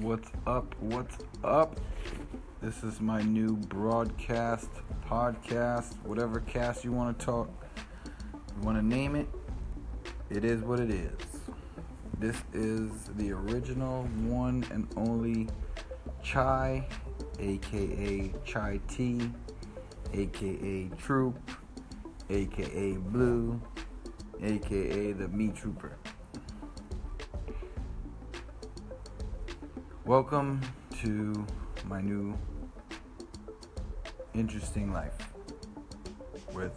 What's up? What's up? This is my new broadcast, podcast, whatever cast you want to talk. You want to name it? It is what it is. This is the original one and only Chai, aka Chai T, aka Troop, aka Blue, aka the Me Trooper. Welcome to my new interesting life with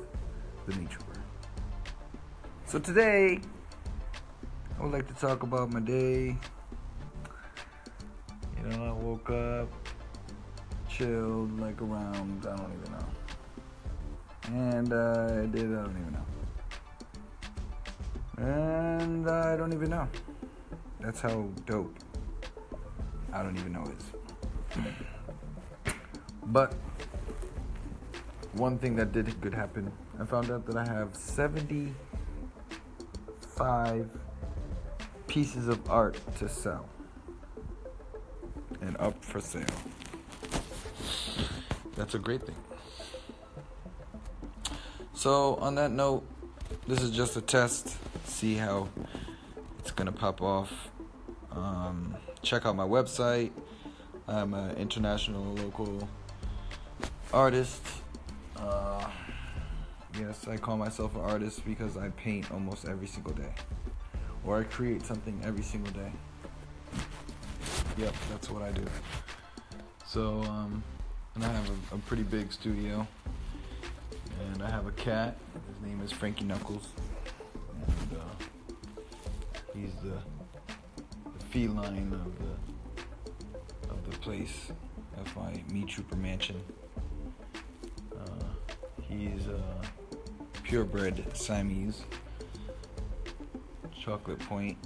the Me Trooper. So today, I would like to talk about my day. You know, I woke up, chilled like around, I don't even know. And uh, I did, I don't even know. And I don't even know. That's how dope I don't even know is. But one thing that did good happen, I found out that I have 75 pieces of art to sell and up for sale. That's a great thing. So, on that note, this is just a test. See how it's gonna pop off. Um, check out my website. I'm an international local artist. Uh, yes, I call myself an artist because I paint almost every single day, or I create something every single day. Yep, that's what I do. So, um, and I have a, a pretty big studio, and I have a cat. His name is Frankie Knuckles, feline of the of the place of my Me Trooper mansion. Uh, he's uh, purebred Siamese, chocolate point,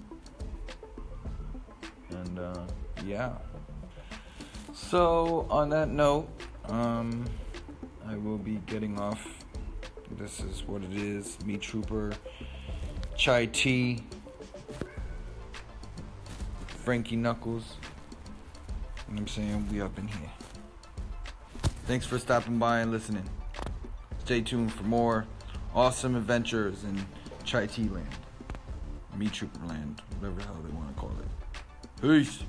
and uh, yeah. So on that note, um, I will be getting off. This is what it is. Me Trooper, chai tea. Frankie Knuckles. I'm saying? We up in here. Thanks for stopping by and listening. Stay tuned for more awesome adventures in Chai Tea Land. Me Trooper Land, whatever the hell they want to call it. Peace.